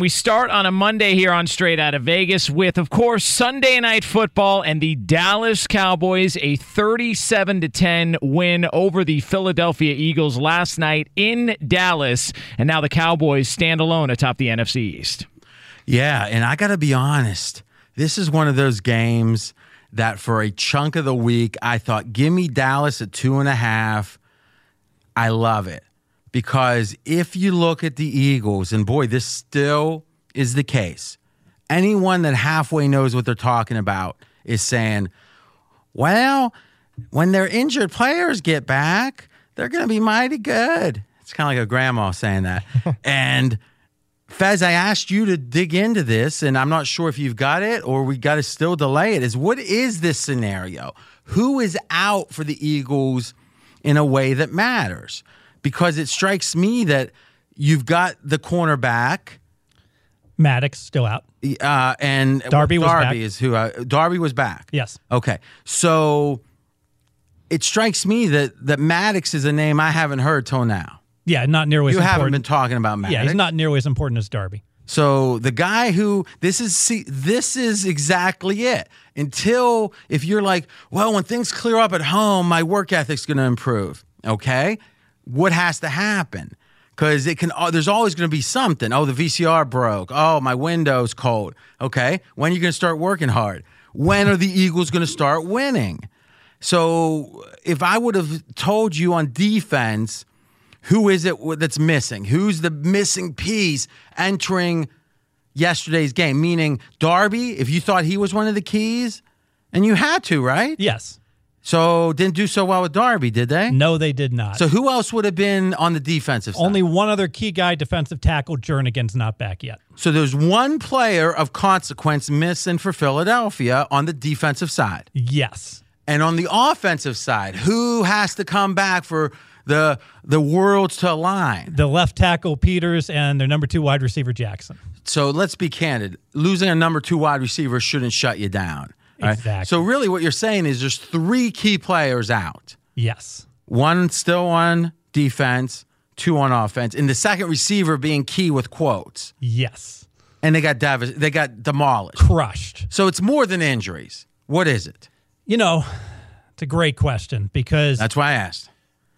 We start on a Monday here on Straight Out of Vegas with, of course, Sunday night football and the Dallas Cowboys a 37 to 10 win over the Philadelphia Eagles last night in Dallas, and now the Cowboys stand alone atop the NFC East. Yeah, and I got to be honest, this is one of those games that for a chunk of the week I thought, give me Dallas at two and a half. I love it because if you look at the Eagles, and boy, this still is the case, anyone that halfway knows what they're talking about is saying, well, when their injured players get back, they're going to be mighty good. It's kind of like a grandma saying that. and Fez, I asked you to dig into this, and I'm not sure if you've got it or we got to still delay it. Is what is this scenario? Who is out for the Eagles in a way that matters? Because it strikes me that you've got the cornerback. Maddox still out. Uh, and Darby was Darby back. is who uh, Darby was back. Yes. Okay. So it strikes me that that Maddox is a name I haven't heard till now. Yeah, not nearly as You haven't important. been talking about Maddox. Yeah, he's not nearly as important as Darby. So the guy who this is see this is exactly it. Until if you're like, well, when things clear up at home, my work ethic's going to improve. Okay, what has to happen? Because it can. There's always going to be something. Oh, the VCR broke. Oh, my window's cold. Okay, when are you going to start working hard? When are the Eagles going to start winning? So if I would have told you on defense, who is it that's missing? Who's the missing piece entering yesterday's game? Meaning Darby, if you thought he was one of the keys, and you had to, right? Yes. So didn't do so well with Darby, did they? No, they did not. So who else would have been on the defensive side? Only one other key guy, defensive tackle, Jernigan's not back yet. So there's one player of consequence missing for Philadelphia on the defensive side. Yes. And on the offensive side, who has to come back for the the worlds to align? The left tackle Peters and their number two wide receiver Jackson. So let's be candid. Losing a number two wide receiver shouldn't shut you down. Right? Exactly. So really what you're saying is there's three key players out. Yes. One still on defense, two on offense, and the second receiver being key with quotes. Yes. And they got dev- they got demolished. Crushed. So it's more than injuries. What is it? You know, it's a great question because That's why I asked.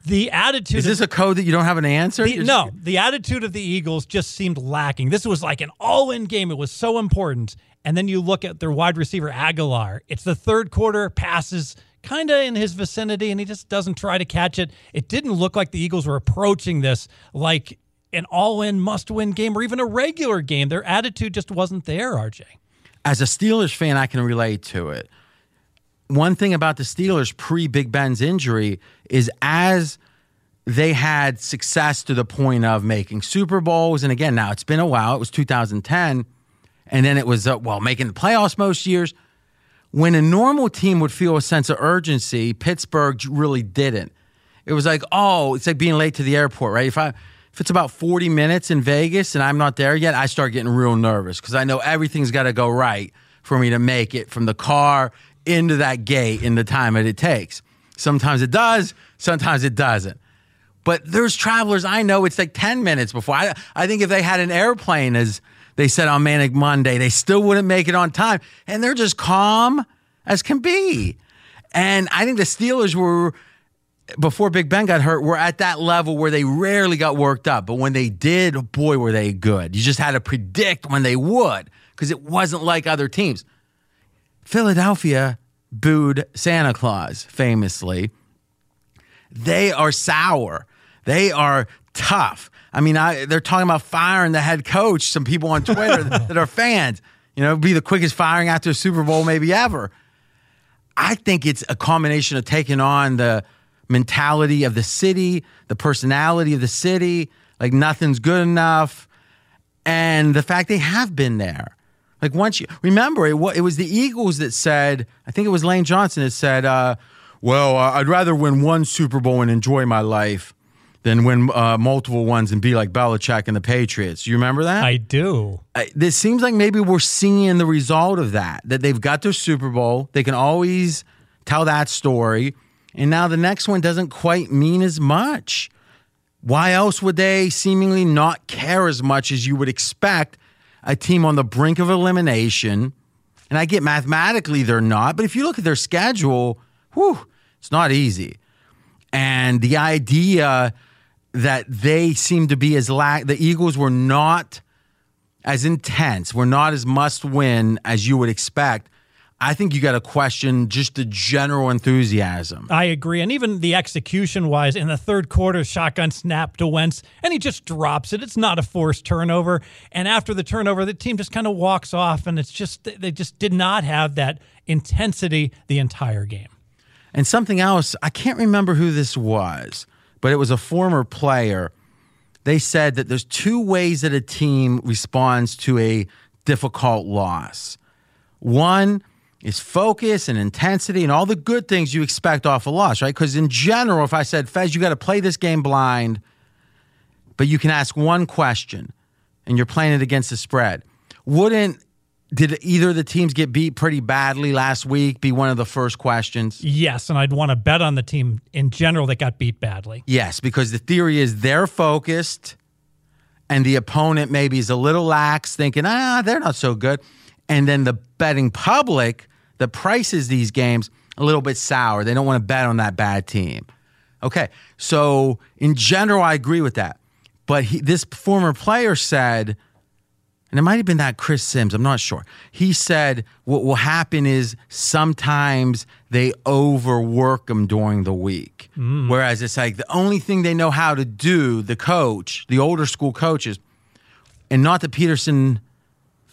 The attitude Is this a code that you don't have an answer? The, no, the attitude of the Eagles just seemed lacking. This was like an all-in game. It was so important. And then you look at their wide receiver Agholor. It's the third quarter passes kind of in his vicinity, and he just doesn't try to catch it. It didn't look like the Eagles were approaching this like an all-in must-win game or even a regular game. Their attitude just wasn't there. RJ. as a Steelers fan, I can relate to it. One thing about the Steelers pre Big Ben's injury is as they had success to the point of making Super Bowls, and again, now it's been a while, it was 2010, and then it was, uh, well, making the playoffs most years. When a normal team would feel a sense of urgency, Pittsburgh really didn't. It was like, oh, it's like being late to the airport, right? If I if it's about 40 minutes in Vegas and I'm not there yet, I start getting real nervous because I know everything's got to go right for me to make it from the car into that gate in the time that it takes. Sometimes it does, sometimes it doesn't. But there's travelers I know it's like 10 minutes before. I, I think if they had an airplane, as they said on Manic Monday, they still wouldn't make it on time. And they're just calm as can be. And I think the Steelers were before Big Ben got hurt, were at that level where they rarely got worked up. But when they did, boy, were they good. You just had to predict when they would because it wasn't like other teams. Philadelphia booed Santa Claus famously. They are sour. They are tough. I mean, I, they're talking about firing the head coach. Some people on Twitter that are fans, you know, be the quickest firing after a Super Bowl maybe ever. I think it's a combination of taking on the mentality of the city, the personality of the city, like nothing's good enough, and the fact they have been there. Like once you remember, it, it was the Eagles that said, I think it was Lane Johnson that said, uh, "Well, uh, I'd rather win one Super Bowl and enjoy my life than win uh, multiple ones and be like Belichick and the Patriots." You remember that? I do. I, this seems like maybe we're seeing the result of that. That they've got their Super Bowl, they can always tell that story, and now the next one doesn't quite mean as much. Why else would they seemingly not care as much as you would expect? A team on the brink of elimination. And I get mathematically they're not, but if you look at their schedule, whew, it's not easy. And the idea that they seem to be as lack, the Eagles were not as intense, were not as must win as you would expect. I think you got to question just the general enthusiasm. I agree. And even the execution wise, in the third quarter, shotgun snap to Wentz, and he just drops it. It's not a forced turnover. And after the turnover, the team just kind of walks off, and it's just, they just did not have that intensity the entire game. And something else, I can't remember who this was, but it was a former player. They said that there's two ways that a team responds to a difficult loss. One, is focus and intensity and all the good things you expect off a loss, right? Because in general, if I said, Fez, you got to play this game blind, but you can ask one question and you're playing it against the spread, wouldn't did either of the teams get beat pretty badly last week be one of the first questions? Yes, and I'd want to bet on the team in general that got beat badly. Yes, because the theory is they're focused and the opponent maybe is a little lax, thinking, ah, they're not so good. And then the betting public that prices these games a little bit sour. They don't want to bet on that bad team. Okay, so in general, I agree with that. But he, this former player said, and it might have been that Chris Sims, I'm not sure. He said what will happen is sometimes they overwork them during the week. Mm. Whereas it's like the only thing they know how to do, the coach, the older school coaches, and not that Pederson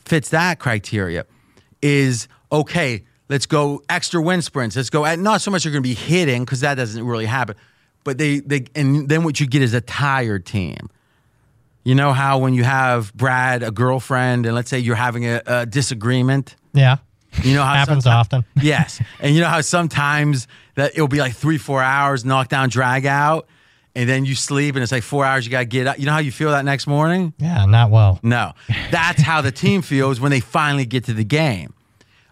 fits that criteria, is okay, let's go extra wind sprints. Let's go. And not so much you're going to be hitting because that doesn't really happen, but they they and then what you get is a tired team. You know how when you have Brad, a girlfriend, and let's say you're having a, a disagreement. Yeah. You know how happens often. yes, and you know how sometimes that it'll be like three, four hours, knockdown, drag out, and then you sleep, and it's like four hours. You got to get up. You know how you feel that next morning? Yeah, not well. No, that's how the team feels when they finally get to the game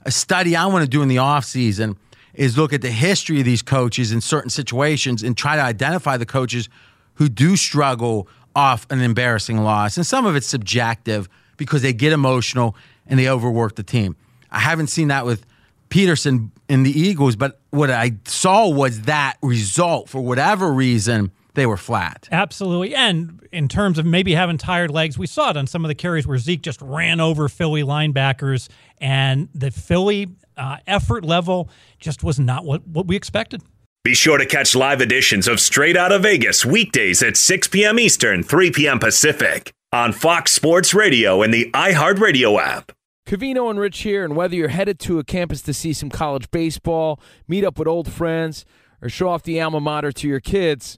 a study I want to do in the off season is look at the history of these coaches in certain situations and try to identify the coaches who do struggle off an embarrassing loss. And some of it's subjective because they get emotional and they overwork the team. I haven't seen that with Pederson in the Eagles, but what I saw was that result for whatever reason they were flat. Absolutely. And in terms of maybe having tired legs, we saw it on some of the carries where Zeke just ran over Philly linebackers, and the Philly uh, effort level just was not what, what we expected. Be sure to catch live editions of Straight Out of Vegas weekdays at 6 p.m. Eastern, 3 p.m. Pacific on Fox Sports Radio and the iHeartRadio app. Cavino and Rich here, and whether you're headed to a campus to see some college baseball, meet up with old friends, or show off the alma mater to your kids,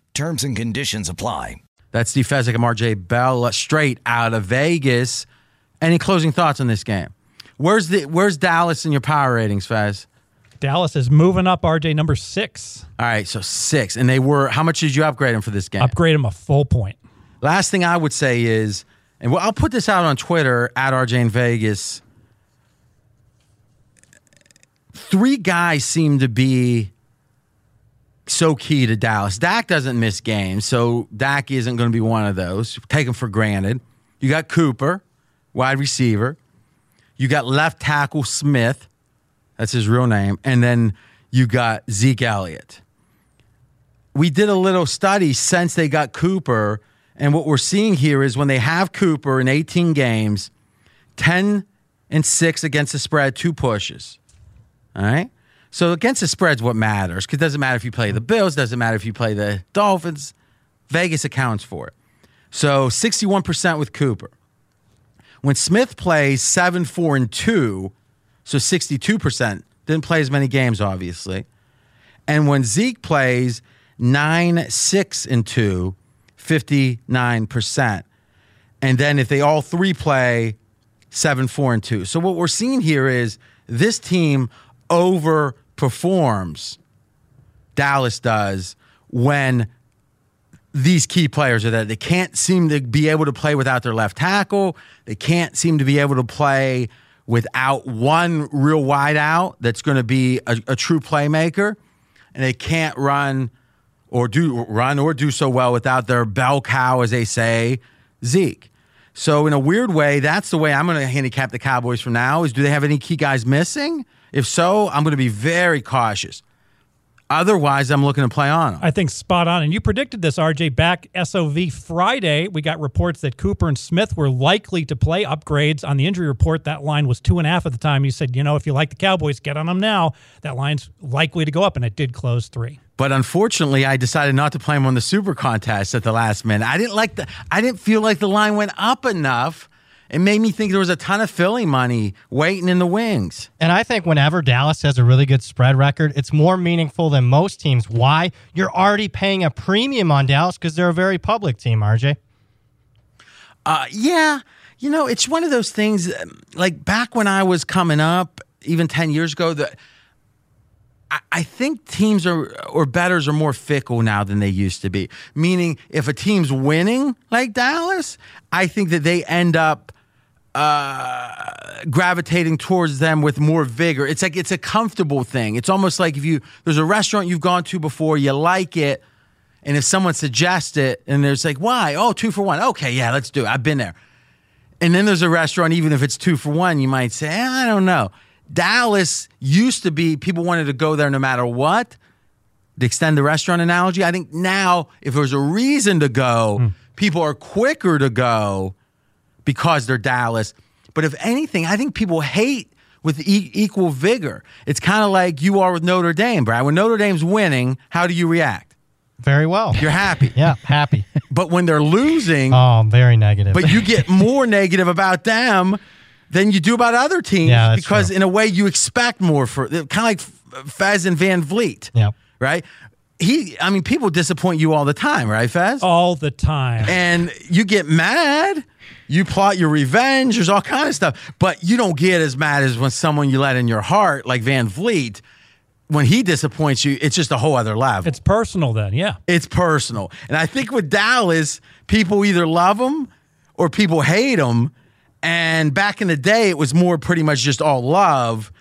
Terms and conditions apply. That's Steve Fezzik and RJ Bell uh, straight out of Vegas. Any closing thoughts on this game? Where's the Where's Dallas in your power ratings, Fez? Dallas is moving up, RJ, number six. All right, so six. And they were, how much did you upgrade them for this game? Upgrade them a full point. Last thing I would say is, and I'll put this out on Twitter at RJ in Vegas. Three guys seem to be so key to Dallas. Dak doesn't miss games, so Dak isn't going to be one of those. Take him for granted. You got Cooper, wide receiver. You got left tackle Smith. That's his real name. And then you got Zeke Elliott. We did a little study since they got Cooper, and what we're seeing here is when they have Cooper in 18 games, 10 and 6 against the spread, two pushes. All right? So against the spread's what matters. Because it doesn't matter if you play the Bills, doesn't matter if you play the Dolphins. Vegas accounts for it. So 61% with Cooper. When Smith plays 7 4 and 2, so 62%, didn't play as many games, obviously. And when Zeke plays 9 6 and 2, 59%. And then if they all three play 7 4 and 2. So what we're seeing here is this team overperforms, Dallas does, when these key players are there. They can't seem to be able to play without their left tackle. They can't seem to be able to play without one real wide out that's going to be a, a true playmaker. And they can't run or do run or do so well without their bell cow, as they say, Zeke. So in a weird way, that's the way I'm going to handicap the Cowboys from now. Is do they have any key guys missing? If so, I'm going to be very cautious. Otherwise, I'm looking to play on them. I think spot on. And you predicted this, RJ, back SOV Friday. We got reports that Cooper and Smith were likely to play upgrades on the injury report. That line was two and a half at the time. You said, you know, if you like the Cowboys, get on them now. That line's likely to go up, and it did close three. But unfortunately, I decided not to play him on the super contest at the last minute. I didn't like the I didn't feel like the line went up enough. It made me think there was a ton of Philly money waiting in the wings. And I think whenever Dallas has a really good spread record, it's more meaningful than most teams. Why? You're already paying a premium on Dallas because they're a very public team, RJ. Uh, yeah, you know, it's one of those things. um, Like back when I was coming up, even ten years ago, that I, I think teams are or betters are more fickle now than they used to be. Meaning, if a team's winning like Dallas, I think that they end up uh, gravitating towards them with more vigor. It's like it's a comfortable thing. It's almost like if you there's a restaurant you've gone to before, you like it, and if someone suggests it, and there's like, why? Oh, two for one. Okay, yeah, let's do it. I've been there. And then there's a restaurant, even if it's two for one, you might say, eh, I don't know. Dallas used to be people wanted to go there no matter what. To extend the restaurant analogy, I think now if there's a reason to go, people are quicker to go because they're Dallas. But if anything, I think people hate with e- equal vigor. It's kind of like you are with Notre Dame, Brad. When Notre Dame's winning, how do you react? Very well. You're happy. yeah, happy. But when they're losing, Oh, very negative. but you get more negative about them than you do about other teams Yeah, that's because true. in a way you expect more for kind of like Fez and Van Vliet. Yeah. Right? He I mean people disappoint you all the time, right, Fez? All the time. And you get mad, you plot your revenge, there's all kind of stuff, but you don't get as mad as when someone you let in your heart like Van Vliet when he disappoints you, it's just a whole other level. It's personal then, yeah. It's personal. And I think with Dallas, people either love him or people hate him. And back in the day, it was more pretty much just all love.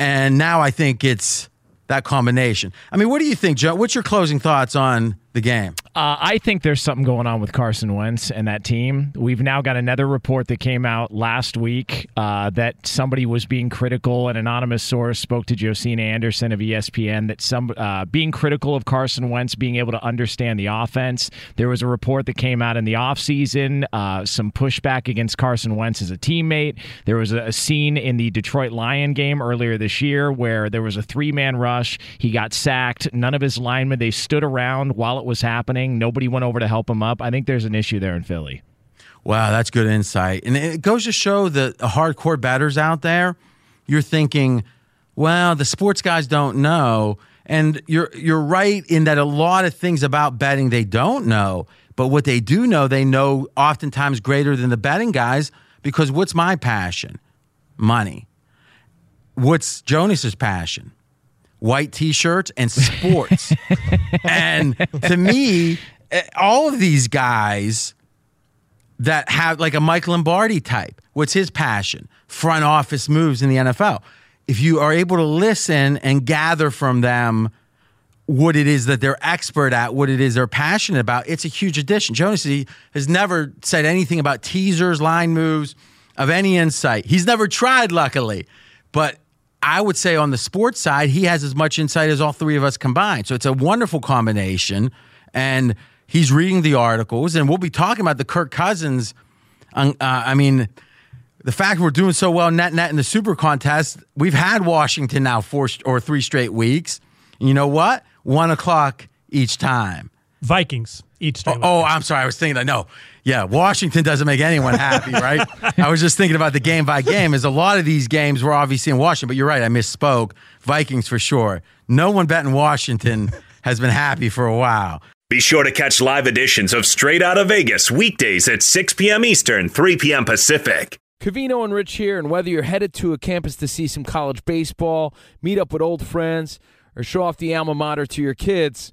And now I think it's that combination. I mean, what do you think, Joe? What's your closing thoughts on the game? Uh, I think there's something going on with Carson Wentz and that team. We've now got another report that came out last week uh, that somebody was being critical. An anonymous source spoke to Josina Anderson of ESPN that some uh, being critical of Carson Wentz being able to understand the offense. There was a report that came out in the offseason, uh, some pushback against Carson Wentz as a teammate. There was a, a scene in the Detroit Lion game earlier this year where there was a three man rush. He got sacked. None of his linemen, they stood around while it was happening. Nobody went over to help him up. I think there's an issue there in Philly. Wow, that's good insight. And it goes to show that the hardcore betters out there, you're thinking, well, the sports guys don't know. And you're you're right in that a lot of things about betting they don't know. But what they do know, they know oftentimes greater than the betting guys because what's my passion? Money. What's Jonas's passion? White t-shirts and sports. and to me, eh, all of these guys that have like a Mike Lombardi type. What's his passion? Front office moves in the NFL. If you are able to listen and gather from them what it is that they're expert at, what it is they're passionate about, it's a huge addition. Jonas has never said anything about teasers, line moves, of any insight. He's never tried, luckily. But I would say on the sports side, he has as much insight as all three of us combined. So it's a wonderful combination. And he's reading the articles, and we'll be talking about the Kirk Cousins. Um, uh, I mean, the fact we're doing so well net net in the Super Contest, we've had Washington now four or three straight weeks. You know what? One o'clock each time. Vikings each straight. Oh, oh, I'm sorry. I was thinking that. No, yeah, Washington doesn't make anyone happy, right? I was just thinking about the game by game. As a lot of these games were obviously in Washington, but you're right. I misspoke. Vikings for sure. No one betting Washington has been happy for a while. Be sure to catch live editions of Straight Out of Vegas weekdays at 6 p.m. Eastern, 3 p.m. Pacific. Cavino and Rich here, and whether you're headed to a campus to see some college baseball, meet up with old friends, or show off the alma mater to your kids,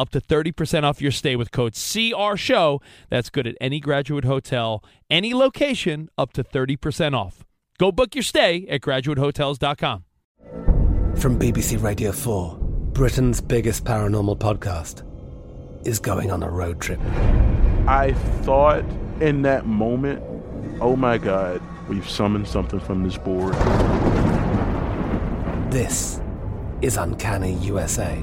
up to 30% off your stay with code CR Show. That's good at any graduate hotel, any location, up to 30% off. Go book your stay at graduatehotels.com. From BBC Radio 4, Britain's biggest paranormal podcast is going on a road trip. I thought in that moment, oh my God, we've summoned something from this board. This is Uncanny USA.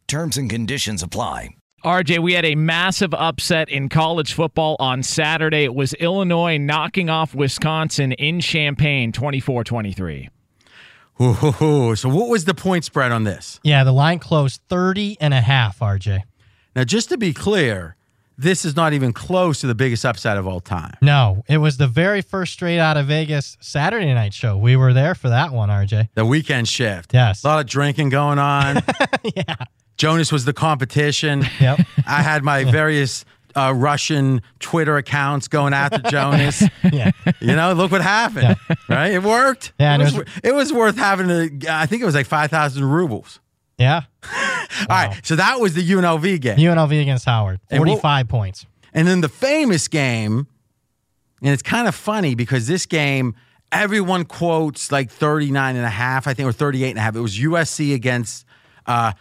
Terms and conditions apply. RJ, we had a massive upset in college football on Saturday. It was Illinois knocking off Wisconsin in Champaign 24 23. So, what was the point spread on this? Yeah, the line closed 30 and a half, RJ. Now, just to be clear, this is not even close to the biggest upset of all time. No, it was the very first straight out of Vegas Saturday night show. We were there for that one, RJ. The weekend shift. Yes. A lot of drinking going on. yeah. Jonas was the competition. Yep. I had my various uh, Russian Twitter accounts going after Jonas. yeah. You know, look what happened. Right? It worked. Yeah, It and was, it was- it was worth having, I think it was like 5,000 rubles. Yeah. All right. So that was the UNLV game. UNLV against Howard, And what- 45 points. And then the famous game, and it's kind of funny because this game, everyone quotes like 39 and a half, I think, or 38 and a half. It was USC against uh,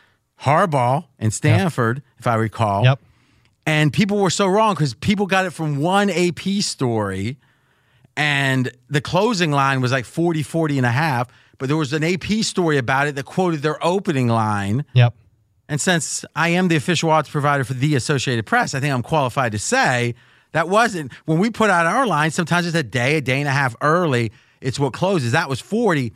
Harbaugh and Stanford, if I recall. Yep. And people were so wrong because people got it from one AP story, and the closing line was like 40, 40 and a half. But there was an AP story about it that quoted their opening line. Yep. And since I am the official odds provider for the Associated Press, I think I'm qualified to say that wasn't when we put out our line. Sometimes it's a day, a day and a half early. It's what closes. That was 40.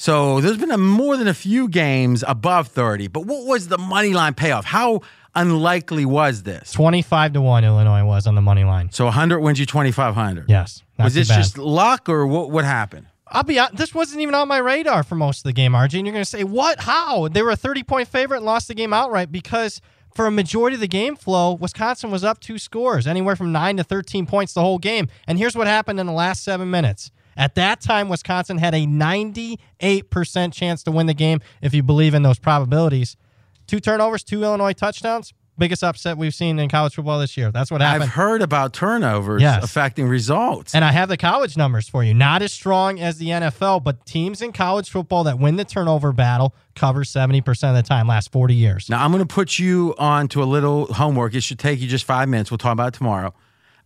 So there's been a, more than a few games above 30. But what was the money line payoff? How unlikely was this? 25 to 1 Illinois was on the money line. So 100 wins you 2,500. Yes. Was this bad. just luck or what, what happened? I'll be honest, this wasn't even on my radar for most of the game, RJ. And you're going to say, what? How? They were a 30 point favorite and lost the game outright because for a majority of the game flow, Wisconsin was up two scores, anywhere from 9 to 13 points the whole game. And here's what happened in the last seven minutes. At that time, Wisconsin had a 98% chance to win the game if you believe in those probabilities. Two turnovers, two Illinois touchdowns. Biggest upset we've seen in college football this year. That's what happened. I've heard about turnovers Yes. affecting results. And I have the college numbers for you. Not as strong as the NFL, but teams in college football that win the turnover battle cover 70% of the time, last 40 years. Now, I'm going to put you on to a little homework. It should take you just five minutes. We'll talk about it tomorrow.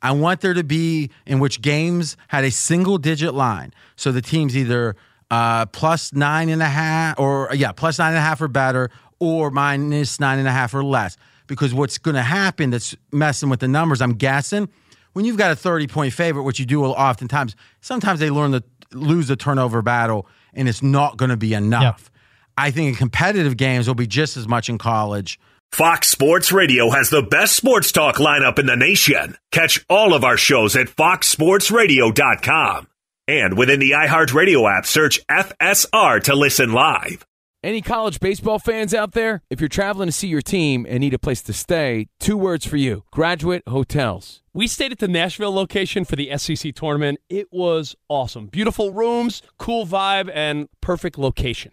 I want there to be in which games had a single digit line. So the team's either uh, plus nine and a half, or yeah, plus nine and a half or better, or minus nine and a half or less. Because what's going to happen that's messing with the numbers, I'm guessing, when you've got a 30 point favorite, which you do oftentimes, sometimes they learn to lose the turnover battle, and it's not going to be enough. I think in competitive games will be just as much in college. Fox Sports Radio has the best sports talk lineup in the nation. Catch all of our shows at foxsportsradio.com. And within the iHeartRadio app, search FSR to listen live. Any college baseball fans out there? If you're traveling to see your team and need a place to stay, two words for you Graduate Hotels. We stayed at the Nashville location for the SEC tournament. It was awesome. Beautiful rooms, cool vibe, and perfect location.